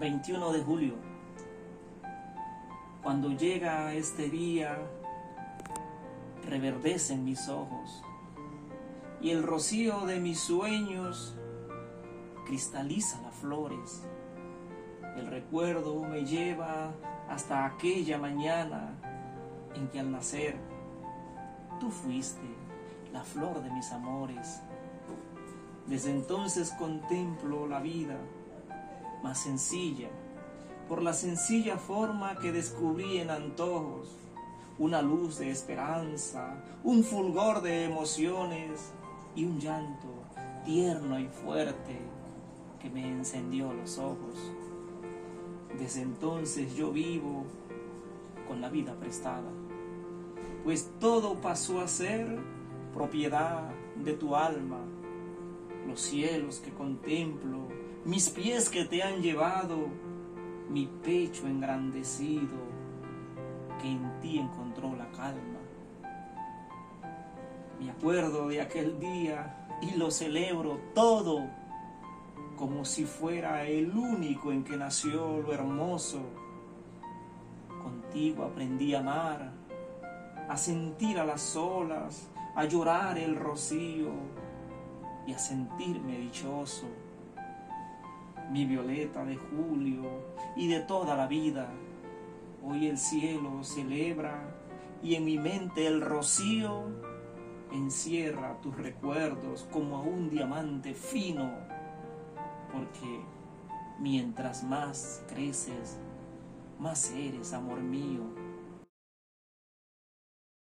21 de julio. Cuando llega este día, reverdecen mis ojos y el rocío de mis sueños cristaliza las flores. El recuerdo me lleva hasta aquella mañana en que al nacer tú fuiste la flor de mis amores. Desde entonces contemplo la vida más sencilla, por la sencilla forma que descubrí en antojos, una luz de esperanza, un fulgor de emociones y un llanto tierno y fuerte que me encendió los ojos. Desde entonces yo vivo con la vida prestada, pues todo pasó a ser propiedad de tu alma, los cielos que contemplo, mis pies que te han llevado, mi pecho engrandecido que en ti encontró la calma. Me acuerdo de aquel día y lo celebro todo como si fuera el único en que nació lo hermoso. Contigo aprendí a amar, a sentir a las olas, a llorar el rocío y a sentirme dichoso. Mi violeta de julio y de toda la vida, hoy el cielo celebra y en mi mente el rocío encierra tus recuerdos como a un diamante fino, porque mientras más creces, más eres, amor mío